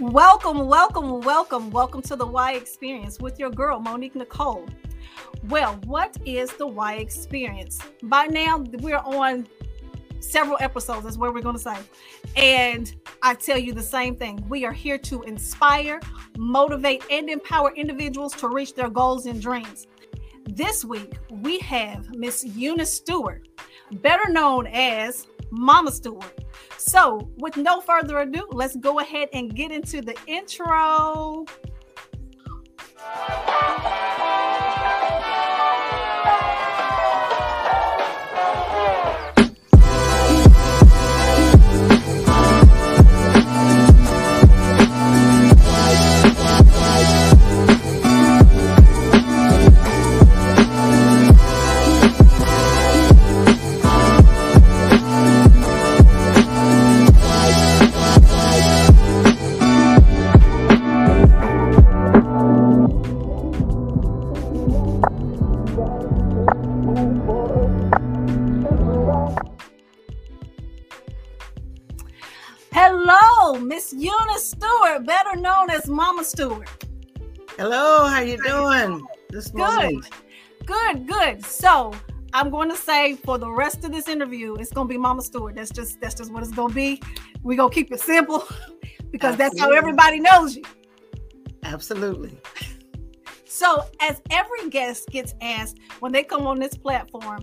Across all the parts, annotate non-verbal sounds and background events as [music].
Welcome, welcome, welcome, welcome to the Why Experience with your girl, Monique Nicole. Well, what is the Why Experience? By now, we're on several episodes, is what we're going to say. And I tell you the same thing. We are here to inspire, motivate, and empower individuals to reach their goals and dreams. This week, we have Miss Eunice Steward, better known as Mama Steward. So, with no further ado, let's go ahead and get into the intro. Hello, Miss Eunice Steward, better known as Mama Steward. Hello, how you doing this morning? Good, good, good. So I'm going to say for the rest of this interview, it's going to be Mama Steward. That's just that's just what it's going to be. We're going to keep it simple [laughs] because that's how everybody knows you. Absolutely. [laughs] So, as every guest gets asked when they come on this platform,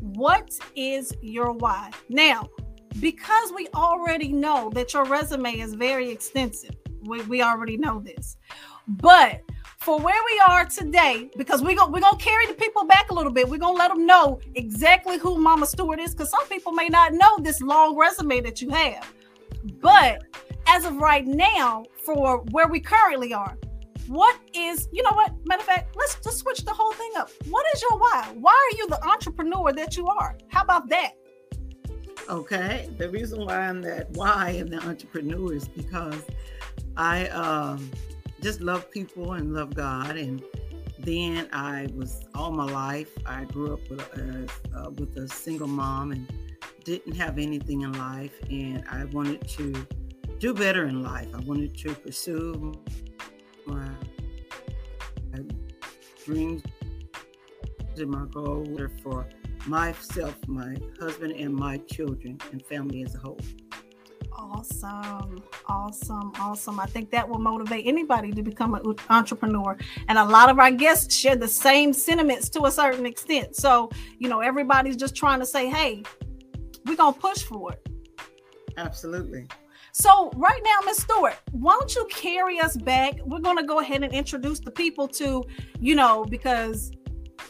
what is your why? Now, because we already know that your resume is very extensive, we, we already know this. But for where we are today, because we're gonna we're gonna carry the people back a little bit. We're gonna let them know exactly who Mama Steward is, because some people may not know this long resume that you have. But as of right now, for where we currently are, what is you know what matter of fact let's just switch the whole thing up what is your why why are you the entrepreneur that you are how about that Okay. The reason why I'm that why I'm the entrepreneur is because I um, just love people and love God. And then I was all my life. I grew up with a, uh, with a single mom and didn't have anything in life. And I wanted to do better in life. I wanted to pursue my, my dreams and my goals for myself, my husband, and my children and family as a whole. awesome awesome awesome i think that will motivate anybody to become an entrepreneur and a lot of our guests share the same sentiments to a certain extent so you know everybody's just trying to say hey we're gonna push for it Absolutely. So right now, Miss Steward, why don't you carry us back? We're gonna go ahead and introduce the people to, you know, because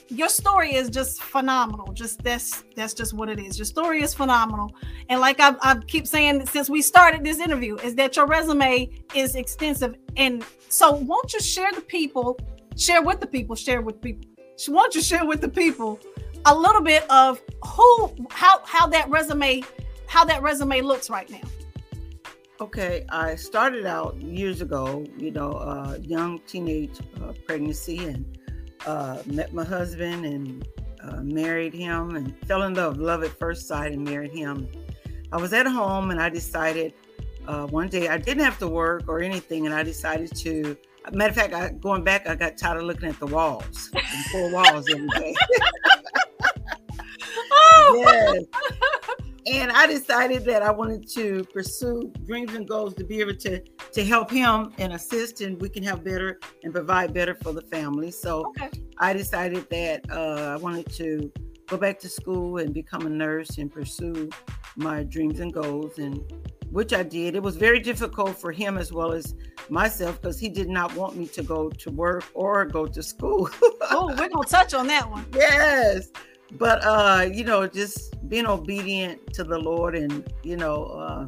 your story is just phenomenal. Just that's that's just what it is. Your story is phenomenal, and like I, I keep saying since we started this interview, is that your resume is extensive. And so, won't you share the people, share with the people, share with people. Won't you share with the people a little bit of who, how, how that resume, how that resume looks right now? Okay, I started out years ago, you know, uh, young teenage uh, pregnancy, and uh, met my husband and uh, married him, and fell in love, love at first sight, and married him. I was at home, and I decided uh, one day I didn't have to work or anything, and I decided to. Matter of fact, I, going back, I got tired of looking at the walls, and four [laughs] walls every day. [laughs] yes. And I decided that I wanted to pursue dreams and goals to be able to to help him and assist, and we can have better and provide better for the family. So Okay. I decided that uh, I wanted to go back to school and become a nurse and pursue my dreams and goals, and which I did. It was very difficult for him as well as myself because he did not want me to go to work or go to school. [laughs] Oh, we're gonna touch on that one. yes but uh you know just being obedient to the lord and you know uh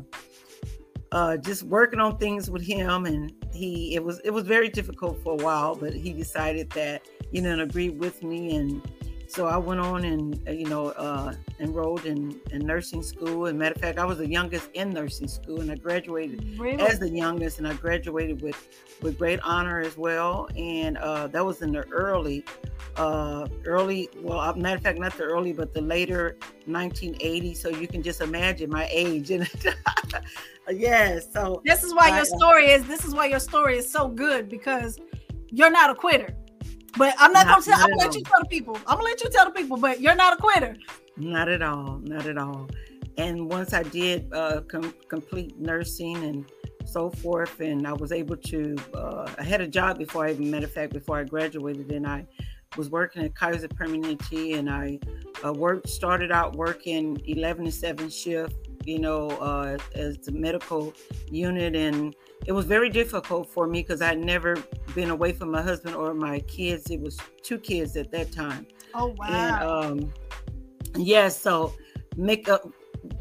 uh just working on things with him and he it was it was very difficult for a while but he decided that you know and agreed with me and so I went on and uh, you know uh, enrolled in, in nursing school. And matter of fact, I was the youngest in nursing school, and I graduated really? as the youngest, and I graduated with with great honor as well. And uh, that was in the early, uh, early. Well, uh, matter of fact, not the early, but the later 1980s. So you can just imagine my age. And [laughs] yes, so this is why I, your story is. This is why your story is so good because you're not a quitter but I'm not, not gonna tell. I'm gonna let you tell the people. I'm gonna let you tell the people. But you're not a quitter. Not at all. Not at all. And once I did uh, com- complete nursing and so forth, and I was able to. Uh, I had a job before I even, matter of fact, before I graduated, and I was working at Kaiser Permanente, and I uh, worked. Started out working 11 to 7 shift, you know, uh, as the medical unit, and it was very difficult for me because I'd never been away from my husband or my kids. It was two kids at that time. Oh wow! And um, yes, yeah, so make a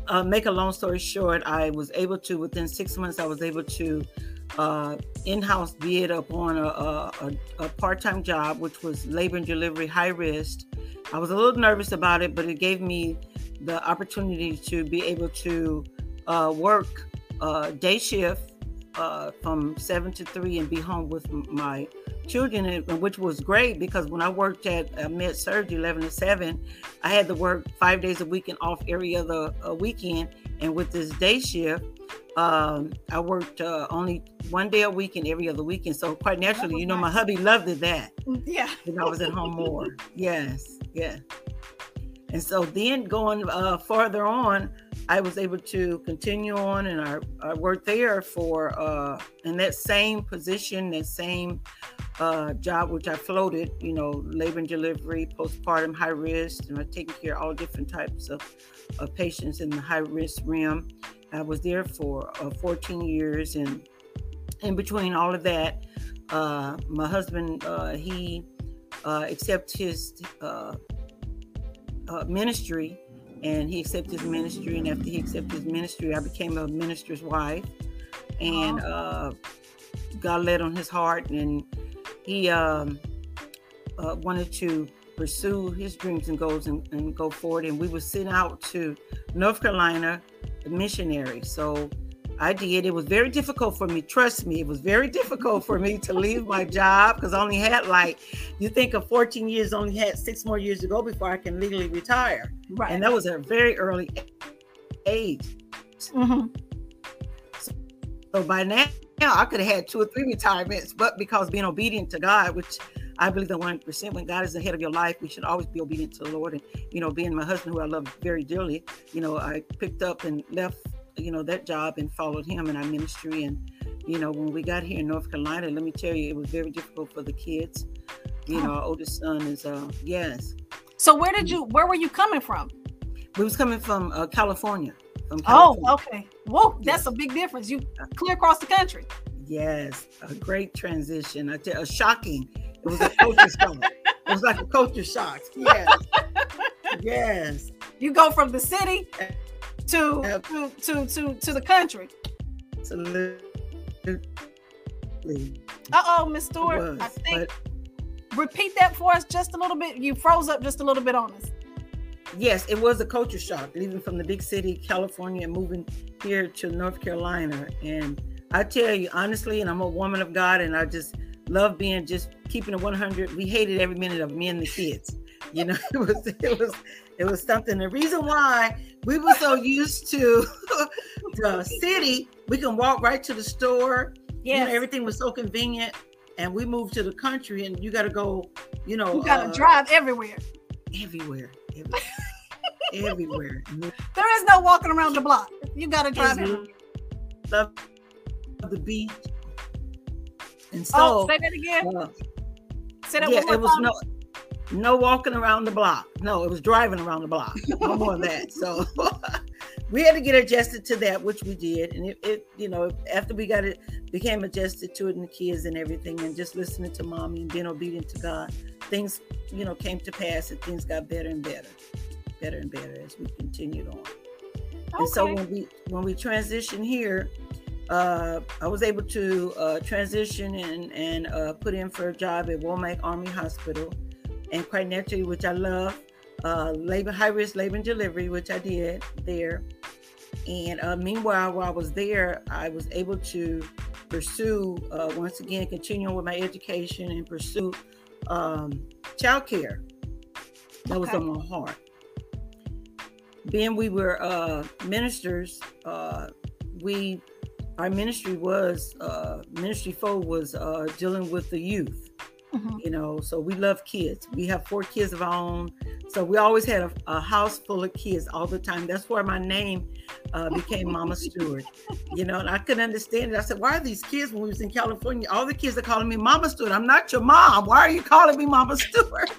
uh, make a long story short, I was able to within six months. I was able to uh, in-house bid upon a, a, a part-time job, which was labor and delivery, high risk. I was a little nervous about it, but it gave me the opportunity to be able to uh, work uh, day shift uh, from seven to three and be home with my children, and, which was great because when I worked at uh, Med Surg 11 to 7, I had to work five days a week and off every other uh, weekend. And with this day shift, um, I worked uh, only one day a week and every other weekend. So quite naturally, you know, my hubby loved it that. Mm, yeah. [laughs] And I was at home more. yes. Yeah. And so then going uh, farther on, I was able to continue on and I, I worked there for uh, in that same position, that same uh, job which I floated, you know, labor and delivery, postpartum, high risk, and I taking care of all different types of, of patients in the high risk realm. I was there for uh, 14 years, and in between all of that, uh, my husband uh, he uh, accepted his uh, ministry and he accepted his ministry. And after he accepted his ministry, I became a minister's wife. And uh, God led on his heart, and he um, uh, wanted to pursue his dreams and goals and, and, go forward. And we were sent out to North Carolina, missionary. So I did. It was very difficult for me. Trust me, it was very difficult for me to leave my job because I only had like, you think of 14 years, only had six more years to go before I can legally retire. Right. And that was at a very early age. Mm-hmm. So, so by now, I could have had two or three retirements, but because being obedient to God, which I believe that 100% when God is the head of your life, we should always be obedient to the Lord. And, you know, being my husband, who I love very dearly, you know, I picked up and left you know that job and followed him in our ministry. And you know when we got here in north carolina let me tell you it was very difficult for the kids. You oh. know our oldest son is uh yes. So where did you where were you coming from? We was coming from uh, california from oh, california. oh okay. Whoa that's yes. a big difference. You clear across the country. Yes a great transition. I tell, a shocking it was a culture [laughs] shock. It was like a culture shock. Yes. [laughs] Yes. You go from the city to yep. to, to to to the country. Absolutely. Uh oh, Miss Steward. Was, I think. Repeat that for us just a little bit. You froze up just a little bit on us. Yes, it was a culture shock, leaving from the big city, California, and moving here to North Carolina. And I tell you honestly, and I'm a woman of God, and I just love being just keeping it 100. We hated every minute of me and the kids. You know, [laughs] it was it was it was something. The reason why we were so used to [laughs] the city, we can walk right to the store. Yeah, you know, everything was so convenient. And we moved to the country, and you got to go. You know, you got to uh, drive everywhere. Everywhere, everywhere, everywhere. [laughs] There is no walking around the block. You got to drive everywhere. Love the beach. And oh, so, oh, say that again. Uh, say that yeah, it was time. no no walking around the block. No, it was driving around the block. No more of that. So [laughs] we had to get adjusted to that, which we did. And it, it, you know, after we got it, became adjusted to it and the kids and everything, and just listening to mommy and being obedient to God, things, you know, came to pass and things got better and better, better and better as we continued on. Okay. And so when we when we transitioned here, uh, I was able to uh, transition and and uh, put in for a job at Womack Army Hospital and quite naturally, which I love, uh, labor high risk labor and delivery, which I did there. And uh, meanwhile, while I was there, I was able to pursue uh, once again, continuing with my education and pursue um, child care. That okay. was on my heart. Then we were uh, ministers. Uh, we our ministry was uh, ministry four was uh, dealing with the youth. Mm-hmm. You know, so we love kids. We have four kids of our own. So we always had a, a house full of kids all the time. That's where my name uh, became Mama Steward. You know, and I couldn't understand it. I said, "Why are these kids when we was in California? All the kids are calling me Mama Steward. I'm not your mom. Why are you calling me Mama Steward?"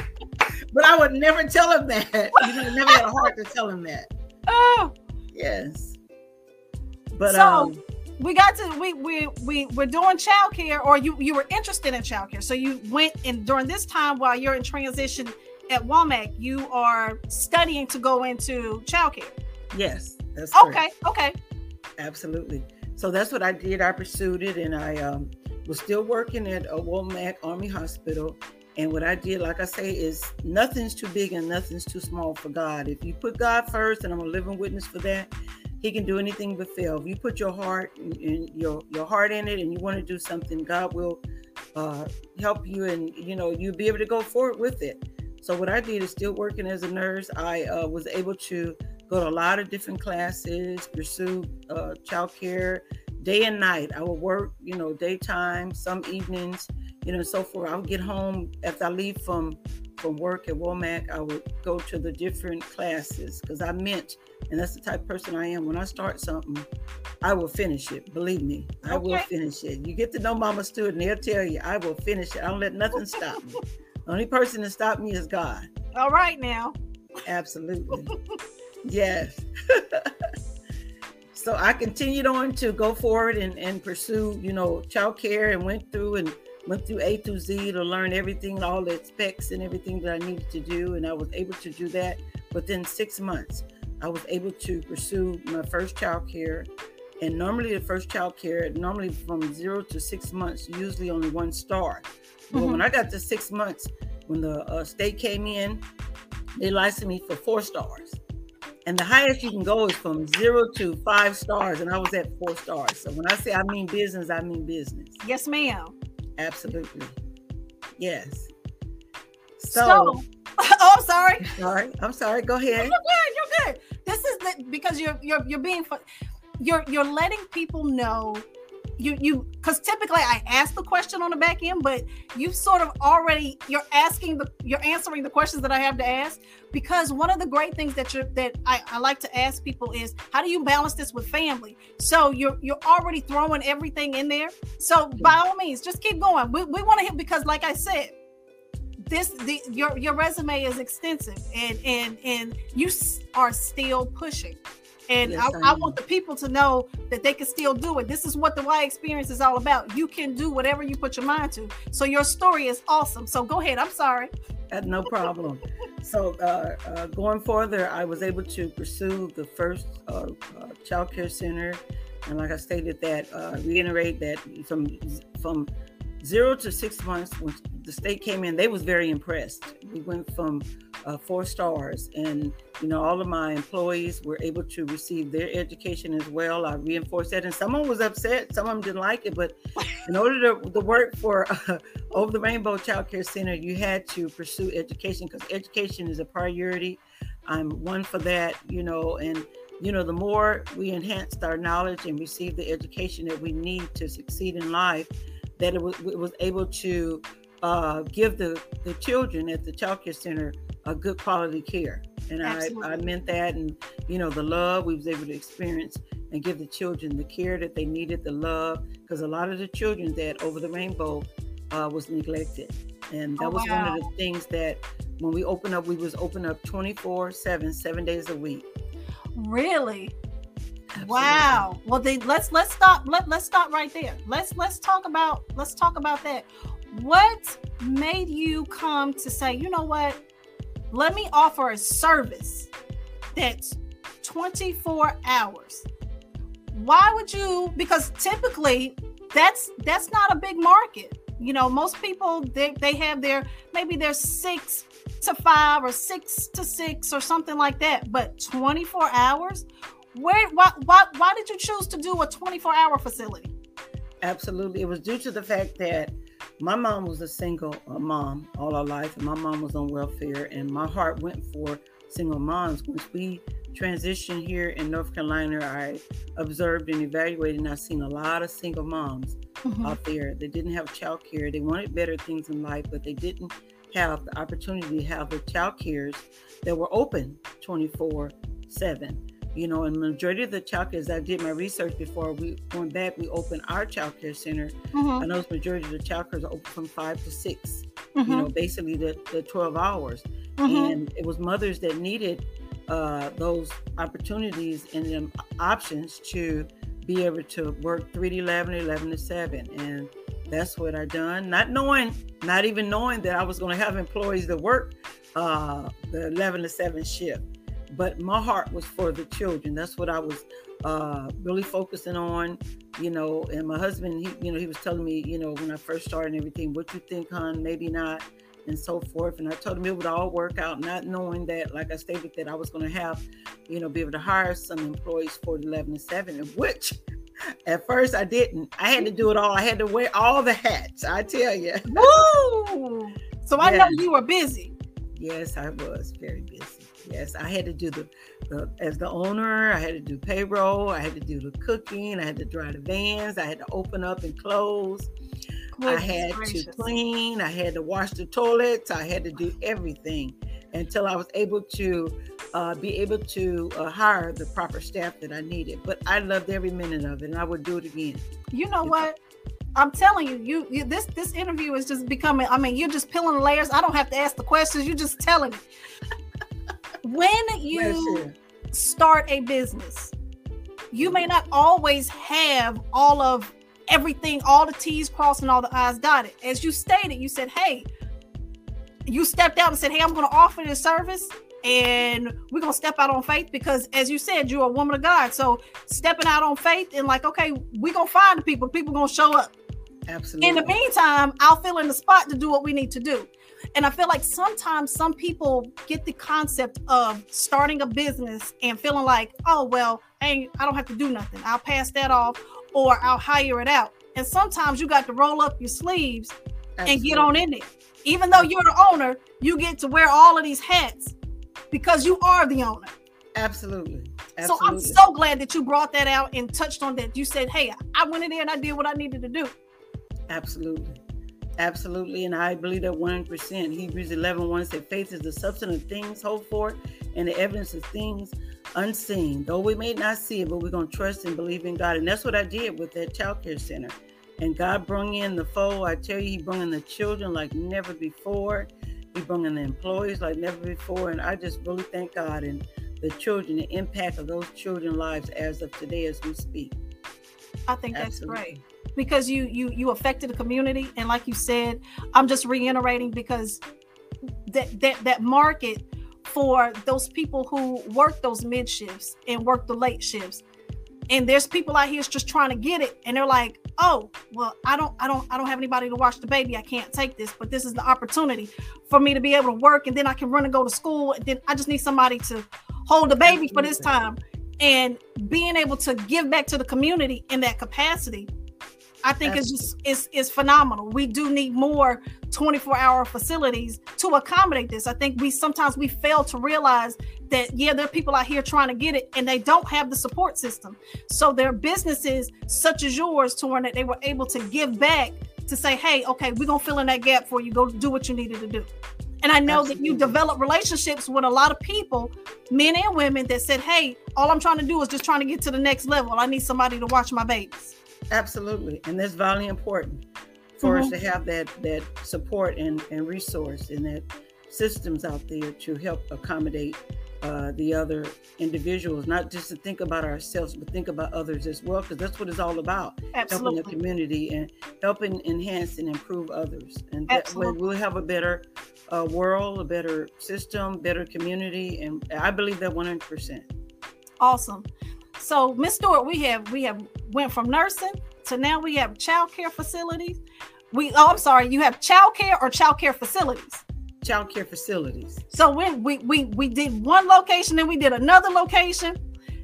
[laughs] but I would never tell him that. You know, never had a heart to tell him that. [laughs] Oh, yes. But so, um, we got to we we we we're doing childcare, or you you were interested in childcare, so you went and during this time while you're in transition at Womack, you are studying to go into childcare. Yes, that's okay. Correct. Okay. Absolutely. So that's what I did. I pursued it, and I um, was still working at a Womack Army Hospital. And what I did, like I say, is nothing's too big and nothing's too small for God. If you put God first, and I'm a living witness for that, He can do anything but fail. If you put your heart and your your heart in it, and you want to do something, God will uh, help you, and you know you'll be able to go forward with it. So what I did is still working as a nurse. I uh, was able to go to a lot of different classes, pursue uh, childcare day and night. I would work, you know, daytime, some evenings, you know, so forth. I would get home after I leave from from work at Womack. I would go to the different classes because I meant, and that's the type person I am. When I start something, I will finish it. Believe me, I okay. will finish it. You get to know Mama Steward, and they'll tell you, I will finish it. I don't let nothing stop me. The [laughs] only person to stop me is God. All right now. Absolutely. [laughs] yes. [laughs] so I continued on to go forward and, and pursue, you know, childcare and went through and went through A to Z to learn everything, all the specs and everything that I needed to do. And I was able to do that within six months. I was able to pursue my first child care. And normally the first child care, normally from zero to six months, usually only one star. But mm-hmm. when I got to six months, when the uh, state came in, they licensed me for four stars. And the highest you can go is from zero to five stars. And I was at four stars. So when I say I mean business, I mean business. Yes, ma'am. Absolutely. Yes. So, so [laughs] oh, I'm sorry. I'm sorry. I'm sorry. Go ahead. You're good. You're good. This is the, because you're you're you're being you're you're letting people know you you because typically I ask the question on the back end, but you sort of already you're asking the you're answering the questions that I have to ask because one of the great things that you that I, I like to ask people is how do you balance this with family? So you're you're already throwing everything in there. So by all means, just keep going. We, we want to hit because like I said, this the your your resume is extensive and and and you are still pushing and yes, I, I, want the people to know that they can still do it. This is what the Why experience is all about. You can do whatever you put your mind to. So your story is awesome. So go ahead. I'm sorry. Uh, no problem. so uh, uh, going further, I was able to pursue the first uh, uh child care center, and like I stated, that uh, reiterate that from from zero to six months when the state came in, they was very impressed. We went from uh, four stars, and you know all of my employees were able to receive their education as well. I reinforced that, and someone was upset, some of them didn't like it, but in order to, to work for uh, [laughs] Over the Rainbow Child Care Center, you had to pursue education because education is a priority. I'm one for that, you know, and you know the more we enhanced our knowledge and received the education that we need to succeed in life that it was, it was able to uh, give the, the children at the child care center a good quality care. And I, I meant that. And, you know, the love we was able to experience and give the children the care that they needed, the love, because a lot of the children that over the rainbow uh, was neglected. And that oh, was wow. one of the things that when we opened up, we was open up 24 7, seven days a week. Really? Absolutely. Wow. Well, then let's let's stop. Let let's stop right there. Let's let's talk about let's talk about that. What made you come to say, you know what? Let me offer a service that's 24 hours. Why would you? Because typically that's that's not a big market. You know, most people they, they have their maybe their six to five or six to six or something like that. But 24 hours, where why why, why did you choose to do a 24 hour facility? Absolutely. It was due to the fact that my mom was a single uh, mom all her life, and my mom was on welfare, and my heart went for single moms. Once we transitioned here in North Carolina, I observed and evaluated, and I've seen a lot of single moms mm-hmm. out there that didn't have child care. They wanted better things in life, but they didn't have the opportunity to have the child cares that were open 24 7 you know, and majority of the childcare, as I did my research before we went back, we opened our childcare center. Mm-hmm. I know majority of the childcares are open from five to 6 mm-hmm. you know, basically the, the 12 hours. Mm-hmm. And it was mothers that needed uh, those opportunities and them options to be able to work 3 to 11, 11 to 7. And that's what I done, not knowing, not even knowing that I was going to have employees that work uh, the 11 to 7 shift but my heart was for the children. That's what I was uh, really focusing on, you know. And my husband, he, you know, he was telling me, you know, when I first started and everything, what you think, hon, maybe not, and so forth. And I told him it would all work out, not knowing that, like I stated, that I was going to have, you know, be able to hire some employees for 11 and 7, which [laughs] at first I didn't. I had to do it all. I had to wear all the hats. I tell you. Woo! [laughs] So I yeah. know you were busy. Yes, I was very busy. Yes, I had to do the, the, as the owner, I had to do payroll, I had to do the cooking, I had to dry the vans, I had to open up and close. I had gracious. to clean, I had to wash the toilets, I had to do everything until I was able to uh, be able to uh, hire the proper staff that I needed. But I loved every minute of it, and I would do it again. You know what? I'm telling you, you, you, this this interview is just becoming. I mean, you're just peeling layers. I don't have to ask the questions. You're just telling me when you start a business, you may not always have all of everything, all the T's crossed and all the I's dotted. As you stated, you said, hey, you stepped out and said, hey, I'm going to offer this service and we're going to step out on faith because, as you said, you're a woman of God. So stepping out on faith and like, okay, we're going to find the people, people going to show up. Absolutely. In the meantime, I'll fill in the spot to do what we need to do. And I feel like sometimes some people get the concept of starting a business and feeling like, oh, well, hey, I don't have to do nothing. I'll pass that off or I'll hire it out. And sometimes you got to roll up your sleeves Absolutely. and get on in it. Even though you're the owner, you get to wear all of these hats because you are the owner. Absolutely. Absolutely. So I'm so glad that you brought that out and touched on that. You said, hey, I went in there and I did what I needed to do. Absolutely. Absolutely. And I believe that 100%. Hebrews 11 1 said, Faith is the substance of things hoped for and the evidence of things unseen. Though we may not see it, but we're going to trust and believe in God. And that's what I did with that child care center. And God brought in the foe. I tell you, He brought in the children like never before. He brought in the employees like never before. And I just really thank God and the children, the impact of those children's lives as of today as we speak. I think that's great because you you you affected the community. And like you said i'm just reiterating because that that that market for those people who work those mid shifts and work the late shifts. And there's people out here just trying to get it. And they're like oh well i don't i don't i don't have anybody to watch the baby. I can't take this but this is the opportunity for me to be able to work. And then i can run and go to school. And then i just need somebody to hold the baby for this time. And being able to give back to the community in that capacity I think it's just it's it's phenomenal. We do need more 24 hour facilities to accommodate this. I think we sometimes we fail to realize that yeah, there are people out here trying to get it and they don't have the support system. So there are businesses such as yours, Torn, that they were able to give back to say, hey, okay, we're gonna fill in that gap for you. Go do what you needed to do. And I know Absolutely. that you develop relationships with a lot of people, men and women, that said, Hey, all I'm trying to do is just trying to get to the next level. I need somebody to watch my babies. Absolutely. And that's vitally important for mm-hmm. us to have that that support and, and resource and that systems out there to help accommodate uh, the other individuals, not just to think about ourselves, but think about others as well, because that's what it's all about. Absolutely. Helping the community and helping enhance and improve others. And that way we'll have a better uh, world, a better system, better community. And I believe that 100%. Awesome. So, Miss Steward, we have we have went from nursing to now we have childcare facilities. We oh, I'm sorry. You have childcare or childcare facilities. Childcare facilities. So when we we we did one location, then we did another location.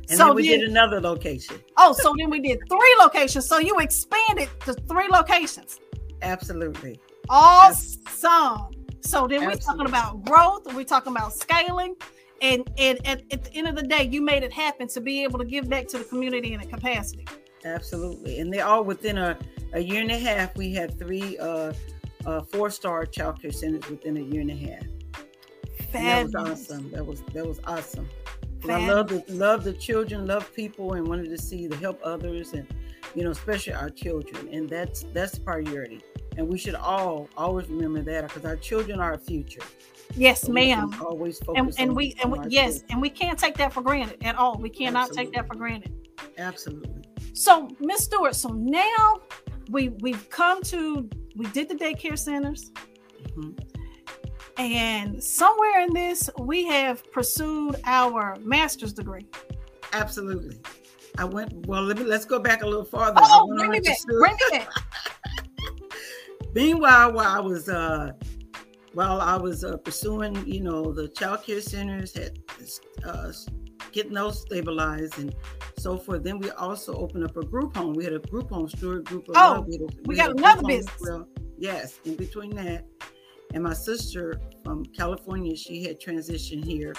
And so then we did another location. Oh, so then we did three locations. So you expanded to three locations. Absolutely. Awesome. So then we're talking about growth. We're talking about scaling. And, and at, at the end of the day, you made it happen to be able to give back to the community in a capacity. Absolutely. And they're all within a, a year and a half. We had three uh, uh, four star child care centers within a year and a half. that was awesome. That was that was awesome. I love the love the children, love people, and wanted to see the help others, and you know, especially our children, and that's that's priority. And we should all always remember that because our children are our future. Yes, so ma'am. Always focus and, and we and we, yes, and we can't take that for granted at all. We cannot Absolutely. take that for granted. Absolutely. So, Miss Steward, so now we we've come to we did the daycare centers. Mm-hmm. And somewhere in this, we have pursued our master's degree. Absolutely. I went, well, let me, let's go back a little farther. Oh, bring me back. Bring me back. [laughs] Meanwhile, while I was, uh, while I was uh, pursuing, you know, the child care centers, had uh, getting those stabilized and so forth. Then we also opened up a group home. We had a group home, Steward Group. Of oh, we, we, we got another business. Well, yes, in between that, and my sister from California, she had transitioned here,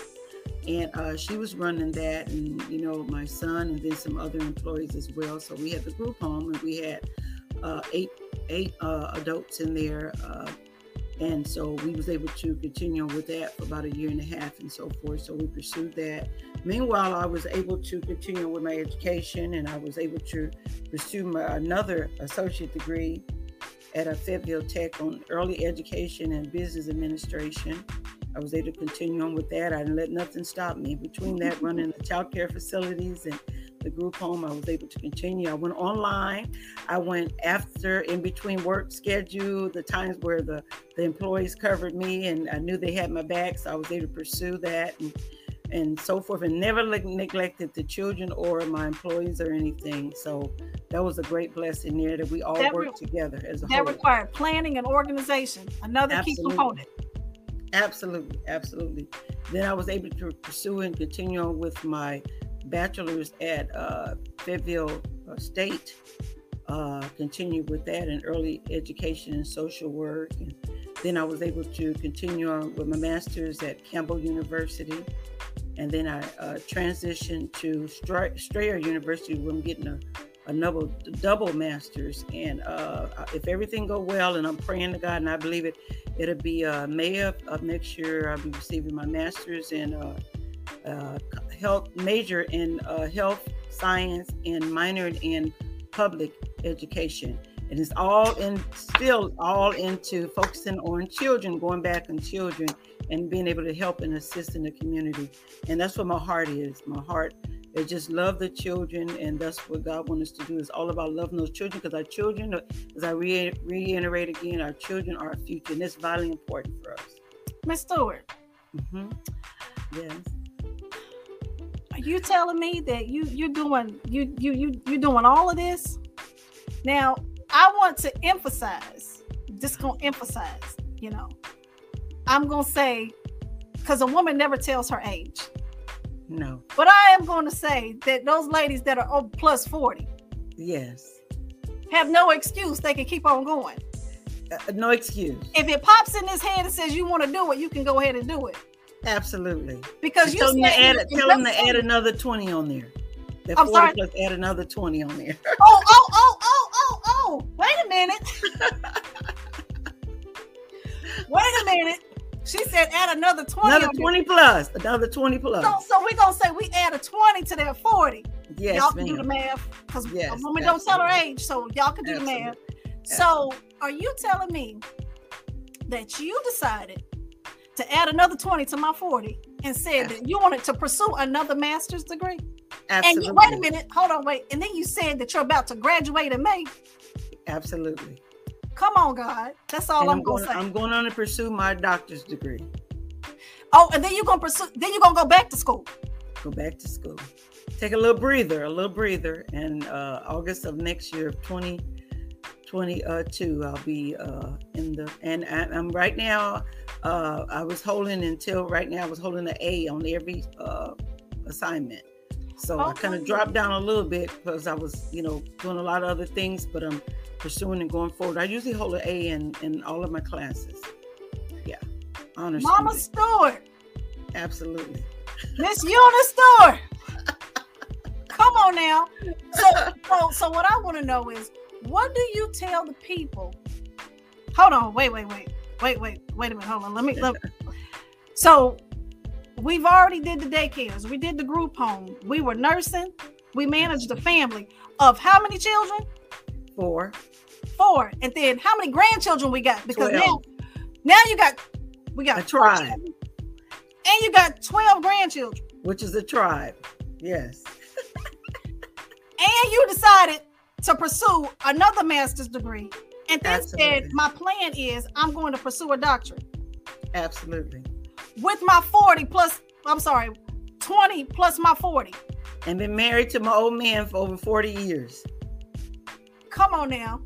and uh, she was running that, and you know, my son, and then some other employees as well. So we had the group home, and we had uh, eight eight uh, adults in there. And so we was able to continue with that for about a year and a half and so forth so we pursued that meanwhile i was able to continue with my education and i was able to pursue my, another associate degree at a Fayetteville Tech on early education and business administration. I was able to continue on with that. I didn't let nothing stop me. Between that, running the child care facilities and the group home, I was able to continue. I went online. I went after, in between work schedule, the times where the, the employees covered me and I knew they had my back. So I was able to pursue that. And and so forth, and never neglected the children or my employees or anything. So that was a great blessing there that we all that worked re- together as a that whole. That required planning and organization, another absolutely. key component. Absolutely, absolutely. Then I was able to pursue and continue on with my bachelor's at uh, Fayetteville uh, State. Uh, continue with that in early education and social work. And then I was able to continue on with my master's at Campbell University and then I uh, transitioned to Strayer University where I'm getting a, a double, double master's. And uh, if everything go well, and I'm praying to God, and I believe it, it'll be uh, May of, of, next year. I'll be receiving my master's in uh, health, major in uh, health science, and minor in public education. And it's all in, still all into focusing on children, going back on children and being able to help and assist in the community. And that's what my heart is. My heart is just love the children, and that's what God wants us to do. It's all about loving those children because our children, as I re- reiterate again, our children are our future, and it's vitally important for us. Miss Steward. Mm-hmm. Yes. Are you telling me that you you're doing you you you you're doing all of this? Now, I want to emphasize, just gonna emphasize, you know, I'm to say, because a woman never tells her age. No. But I am to say that those ladies that are oh, plus 40. Yes. Have no excuse. They can keep on going. Uh, no excuse. If it pops in his head and says you want to do it, you can go ahead and do it. Absolutely. Because you tell them to add, tell them to add another 20 on there. That I'm 40 sorry? plus add another 20 on there. oh, oh, oh, oh, oh, oh. oh. Wait a minute. [laughs] Wait a minute. She said add another 20. Another 20 plus. Another 20 plus. So, so we're gonna say we add a 20 to that 40. Yes, y'all can ma'am. do the math. Because yes, a woman don't tell her age, so y'all can do absolutely. the math. So are you telling me that you decided to add another 20 to my 40 and said that you wanted to pursue another master's degree? Absolutely. And you, wait a minute, hold on, wait. And then you said that you're about to graduate in May. Absolutely. Come on, God. That's all and I'm, I'm going to say. I'm going on to pursue my doctor's degree. Oh, and then you're going to pursue, then you're going to go back to school. Go back to school. Take a little breather, a little breather. And uh, August of next year, 20, 22. I'll be uh, in the, and I, am right now, uh, I was holding until right now, I was holding an A on every uh, assignment. So I kind of dropped down a little bit because I was, you know, doing a lot of other things, but I'm pursuing and going forward. I usually hold an A in, in all of my classes. Yeah. Honor Mama student. Steward. Absolutely. Miss Una Steward. [laughs] Come on now. So, so, so what I want to know is what do you tell the people? Hold on, wait, wait, wait, wait, wait, wait a minute. Hold on. Let me let me. [laughs] So we've already did the daycares, we did the group home, we were nursing, we managed the family of how many children? Four. Four. And then how many grandchildren we got? Because 12. now now you got we got a tribe. And you got 12 grandchildren. Which is a tribe. Yes. and you decided to pursue another master's degree and then Absolutely. said my plan is i'm going to pursue a doctorate Absolutely. With my 40 plus, I'm sorry, 20 plus my 40. And been married to my old man for over 40 years. Come on now.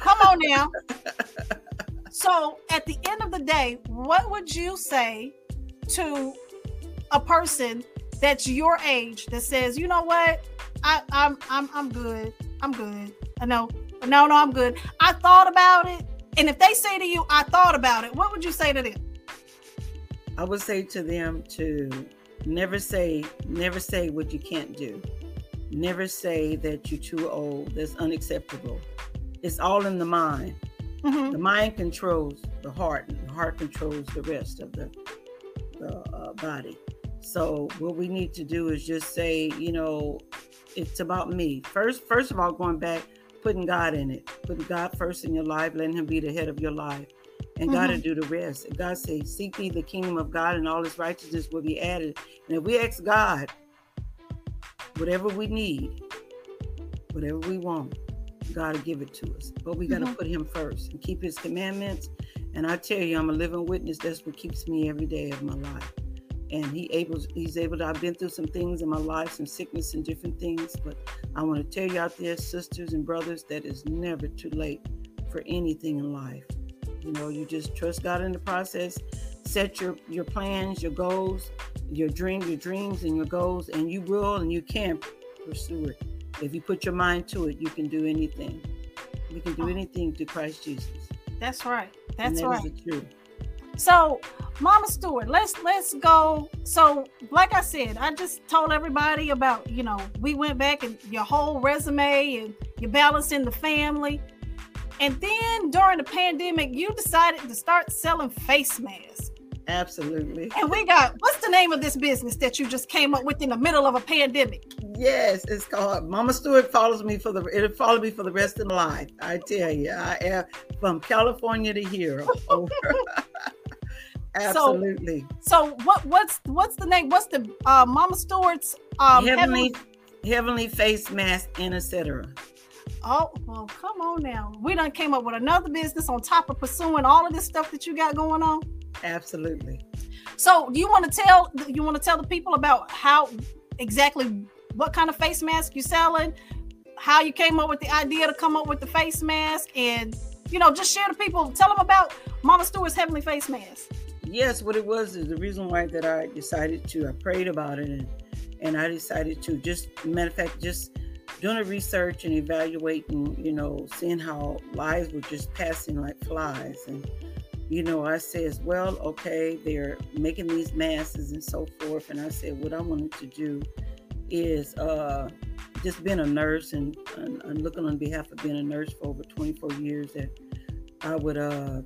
Come on now. [laughs] so at the end of the day, what would you say to a person that's your age that says, you know what? I, I'm I'm I'm good. I'm good. I know. No, no, I'm good. I thought about it. And if they say to you, I thought about it, what would you say to them? I would say to them to never say, never say what you can't do. Never say that you're too old. That's unacceptable. It's all in the mind. Mm-hmm. The mind controls the heart, and the heart controls the rest of the, the uh, body. So what we need to do is just say, you know, it's about me. First, first of all, going back, putting God in it, putting God first in your life, letting Him be the head of your life and mm-hmm. God to do the rest. And God says, Seek ye the kingdom of God, and all his righteousness will be added. And if we ask God, whatever we need, whatever we want, God will give it to us. But we got to mm-hmm. put him first and keep his commandments. And I tell you, I'm a living witness. That's what keeps me every day of my life. And he able, he's able to, I've been through some things in my life, some sickness and different things. But I want to tell you out there, sisters and brothers, that it's never too late for anything in life. You know, you just trust God in the process, set your your plans, your goals, your dream, your dreams and your goals, and you will and you can pursue it. If you put your mind to it, you can do anything. You can do oh. anything to Christ Jesus. That's right. That's that right. So, Mama Steward, let's let's go. So, like I said, I just told everybody about, you know, we went back and your whole resume and your balance in the family. And then during the pandemic, you decided to start selling face masks. Absolutely. And we got what's the name of this business that you just came up with in the middle of a pandemic? Yes, it's called Mama Steward follows me for the it'll follow me for the rest of my life. I tell you, I am from California to here. [laughs] Oh. [laughs] Absolutely. So, so, what what's what's the name? What's the uh, Mama Steward's um, heavenly heavenly face mask and etc. Oh, well, come on now. We done came up with another business on top of pursuing all of this stuff that you got going on. Absolutely. So, do you want to tell you want to tell the people about how exactly what kind of face mask you're selling, how you came up with the idea to come up with the face mask, and you know, just share the people, tell them about Mama Steward's Heavenly Face Mask. Yes, what it was is the reason why that I decided to. I prayed about it and and I decided to just matter of fact just doing a research and evaluating, you know, seeing how lives were just passing like flies. And, you know, I says, well, okay, they're making these masses and so forth. And I said, what I wanted to do is uh, just being a nurse and, and, and, looking on behalf of being a nurse for over 24 years that I would uh,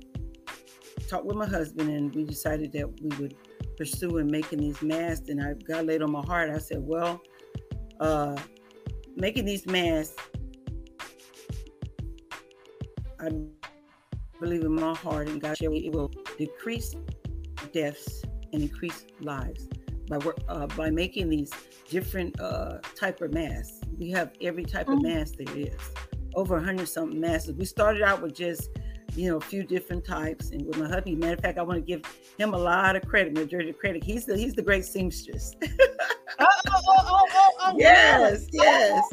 talk with my husband and we decided that we would pursue in making these masks. And I got laid on my heart. I said, well, uh, making these masks, I believe in my heart and God it will decrease deaths and increase lives by uh, by making these different uh, type of masks. We have every type of mask there is. Over a hundred something masks. We started out with just you know, a few different types. And with my hubby, matter of fact, I want to give him a lot of credit, majority credit. He's the he's the great seamstress. oh, oh, oh, oh, yes, yes,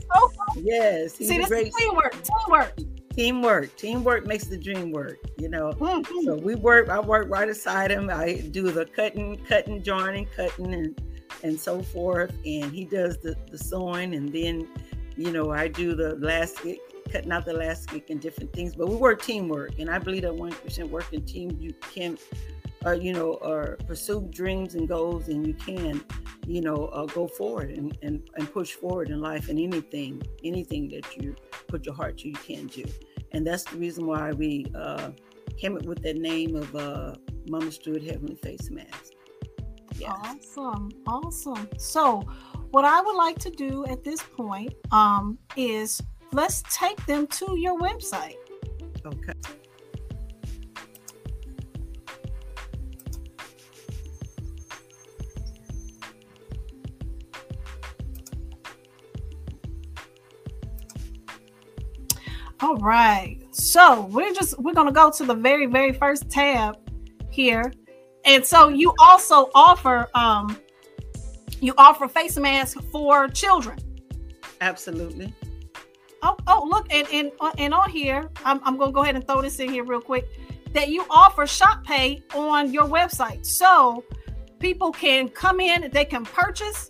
yes. See, this great, is teamwork. Teamwork. Teamwork. Teamwork makes the dream work, you know. Mhm. So we work, I work right beside him. I do the cutting, cutting, joining, cutting and and so forth. And he does the, the sewing and then, you know, I do the elastic, cutting out the elastic and different things. But we work teamwork. And I believe that one percent working team you can uh, you know, or pursue dreams and goals, and you can, you know, uh, go forward and, and, and push forward in life and anything, anything that you put your heart to, you can do. And that's the reason why we uh, came up with that name of uh, Mama Steward Heavenly Face Mask. Yes. Awesome. Awesome. So, what I would like to do at this point um, is let's take them to your website. Okay. All right. So we're just we're gonna go to the very very first tab here, and so you also offer um you offer face masks for children. Absolutely. Oh oh look and and uh, and on here I'm I'm gonna go ahead and throw this in here real quick that you offer shop pay on your website. So people can come in they can purchase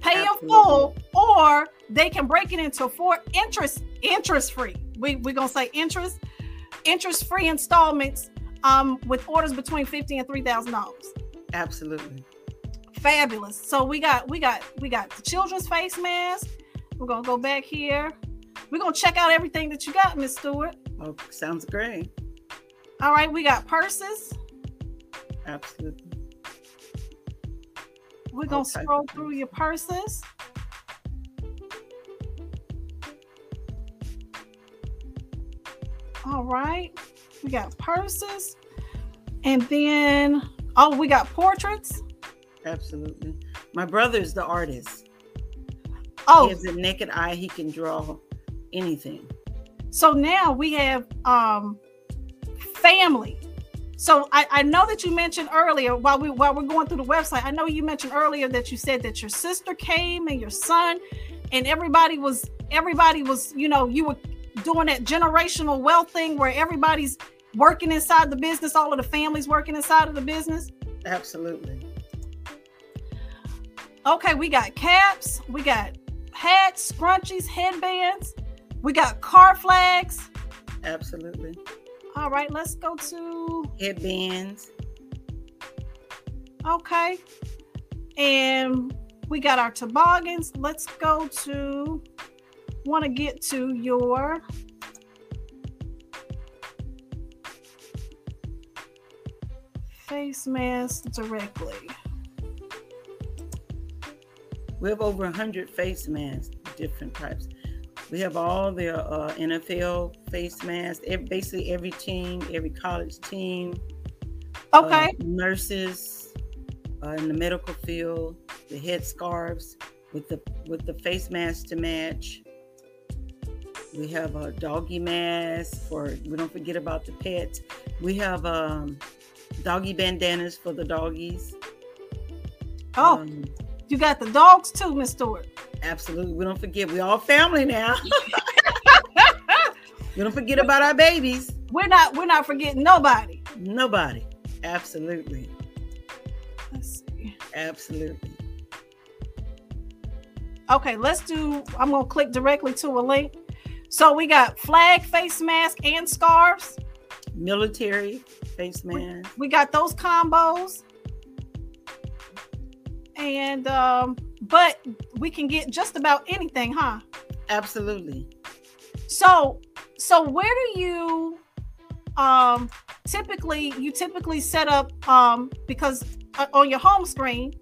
pay in full or they can break it into four interest interest free we, we're gonna say interest interest free installments um with orders between 50 and 3000 dollars. Absolutely. fabulous. So we got we got we got the children's face mask. We're gonna go back here we're gonna check out everything that you got miss Steward Oh, sounds great. all right we got purses Absolutely. we're gonna Okay. scroll through your purses all right we got purses and then oh we got portraits Absolutely. My brother is the artist. oh He has a naked eye. He can draw anything. So now we have um family. So I, I know that you mentioned earlier while we while we're going through the website, I know you mentioned earlier that you said that your sister came and your son and everybody was everybody was, you know, you were doing that generational wealth thing where everybody's working inside the business, all of the families working inside of the business. Absolutely. Okay, we got caps, we got hats, scrunchies, headbands, we got car flags. Absolutely. All right, let's go to Headbands. Okay. And we got our toboggans. Let's go to want to get to your face mask directly. We have over 100 face masks, different types. We have all the uh, NFL face masks, ev- basically every team, every college team, uh, Okay. nurses uh, in the medical field, the head scarves with the with the face mask to match. We have a doggy mask for. We don't forget about the pets. We have um, doggy bandanas for the doggies. oh, Um, you got the dogs too, Miss Steward. Absolutely. We don't forget. We all family now. [laughs] we don't forget about our babies. We're not we're not forgetting nobody. Nobody. Absolutely. Let's see. Absolutely. Okay, let's do I'm gonna click directly to a link. So we got flag face mask and scarves. Military face mask. We got those combos. And um, but we can get just about anything, huh? Absolutely. So so where do you um typically you typically set up um because uh, on your home screen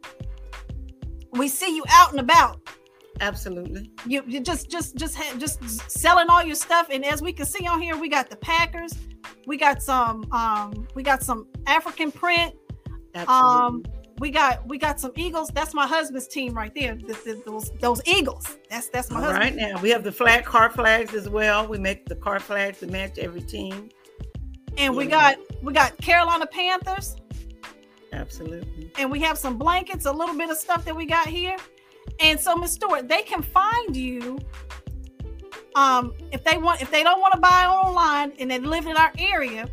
we see you out and about Absolutely. you, you just just just ha- just selling all your stuff and as we can see on here we got the packers we got some um we got some african print Absolutely. um we got we got some eagles that's my husband's team right there the, the- those those eagles that's that's my All husband right now. We have the flag car flags as well. We make the car flags to match every team. and we got we got carolina panthers Absolutely. and we have some blankets a little bit of stuff that we got here and so miss Steward they can find you um, if they want, if they don't want to buy online and they live in our area,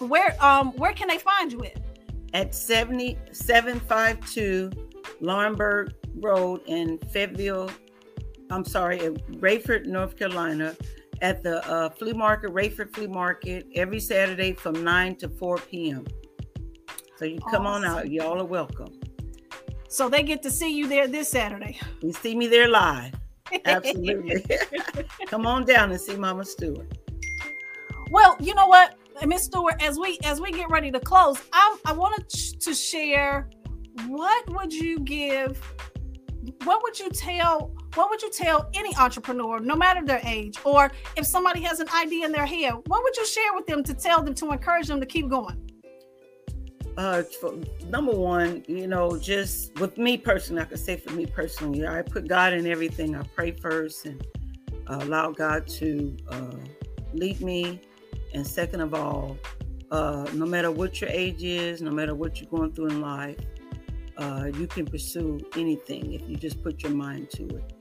where um where can they find you at? At 7752 Laurinburg Road in Fayetteville. I'm sorry, at Raeford, North Carolina, at the uh, flea market, Raeford Flea Market, every Saturday from 9 to 4 p.m. So you come awesome. on out. Y'all are welcome. So they get to see you there this Saturday. You see me there live. [laughs] Absolutely. [laughs] come on down and see Mama Steward. Well, you know what, Miss Steward, as we as we get ready to close, I I wanted to share what would you give what would you tell what would you tell any entrepreneur no matter their age or if somebody has an idea in their head what would you share with them to tell them to encourage them to keep going? Uh for, number one you know just with me personally i can say for me personally i put god in everything. I pray first and uh, allow god to uh, lead me and second of all uh, no matter what your age is no matter what you're going through in life uh, you can pursue anything if you just put your mind to it.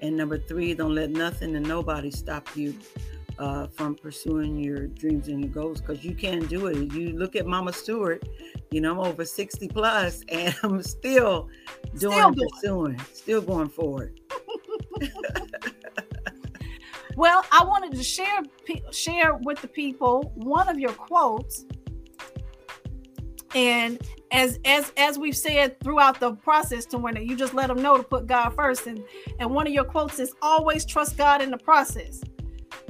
And number three, don't let nothing and nobody stop you uh, from pursuing your dreams and your goals because you can do it. You look at Mama Steward, you know, I'm over 60 plus and [laughs] I'm still doing still pursuing, still going forward. [laughs] well, I wanted to share share with the people one of your quotes. And as as as we've said throughout the process to when you just let them know to put god first. And and one of your quotes is always trust god in the process.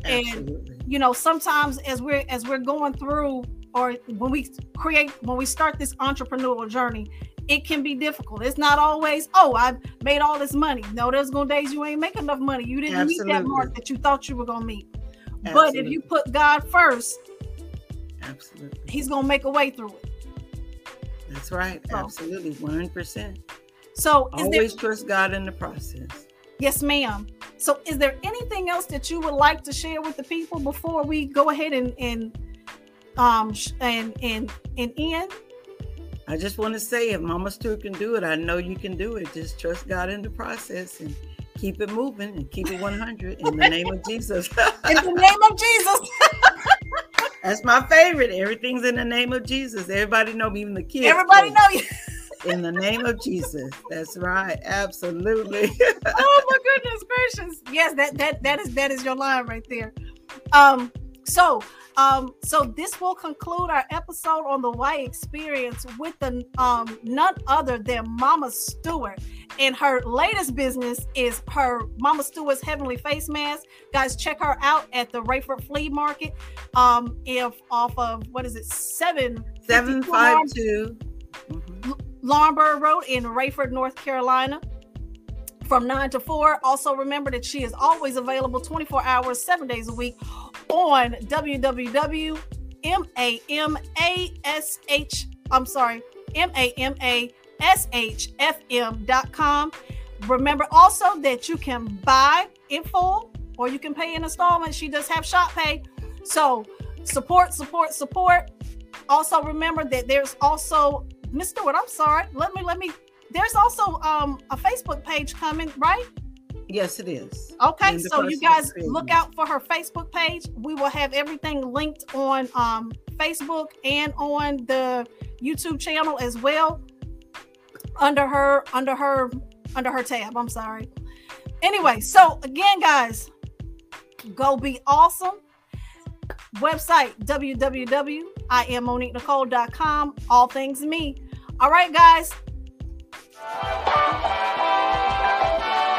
Absolutely. and you know sometimes as we're as we're going through or when we create when we start this entrepreneurial journey it can be difficult it's not always oh i've made all this money no there's going to days you ain't make enough money you didn't Absolutely. meet that mark that you thought you were going to meet Absolutely. but if you put god first Absolutely. he's going to make a way through it that's right. So, Absolutely. 100%. So always there, trust God in the process. Yes, ma'am. So is there anything else that you would like to share with the people before we go ahead and and um and and and end? I just want to say if Mama Steward can do it, I know you can do it. Just trust God in the process and keep it moving and keep it 100 in the name of Jesus. [laughs] in the name of Jesus. [laughs] That's my favorite. Everything's in the name of Jesus. Everybody know me, even the kids. Everybody know you. in the name of Jesus. That's right. Absolutely. [laughs] oh my goodness gracious. Yes, that that that is that is your line right there. Um so um, so this will conclude our episode on the Why experience with the um, none other than Mama Steward. And her latest business is her Mama Steward's Heavenly Face Mask. Guys, check her out at the Raeford Flea Market. Um, if off of what is it, seven seven five two Laurinburg Road in Raeford, North Carolina from 9 to 4. Also, remember that she is always available 24 hours, seven days a week on www.mamash. I'm sorry, M-A-M-A-S-H-F-M.com. Remember also that you can buy in full or you can pay in installments. She does have shop pay. So support, support, support. Also remember that there's also Mr. What I'm sorry. Let me let me there's also um a Facebook page coming, right? Yes, it is. Okay, so you guys look out for her Facebook page. We will have everything linked on um, Facebook and on the YouTube channel as well under her under her under her tab. I'm sorry. Anyway, so again, guys, go be awesome. Website www.iammoniquenicole.com. All things me. All right, guys. Thank you.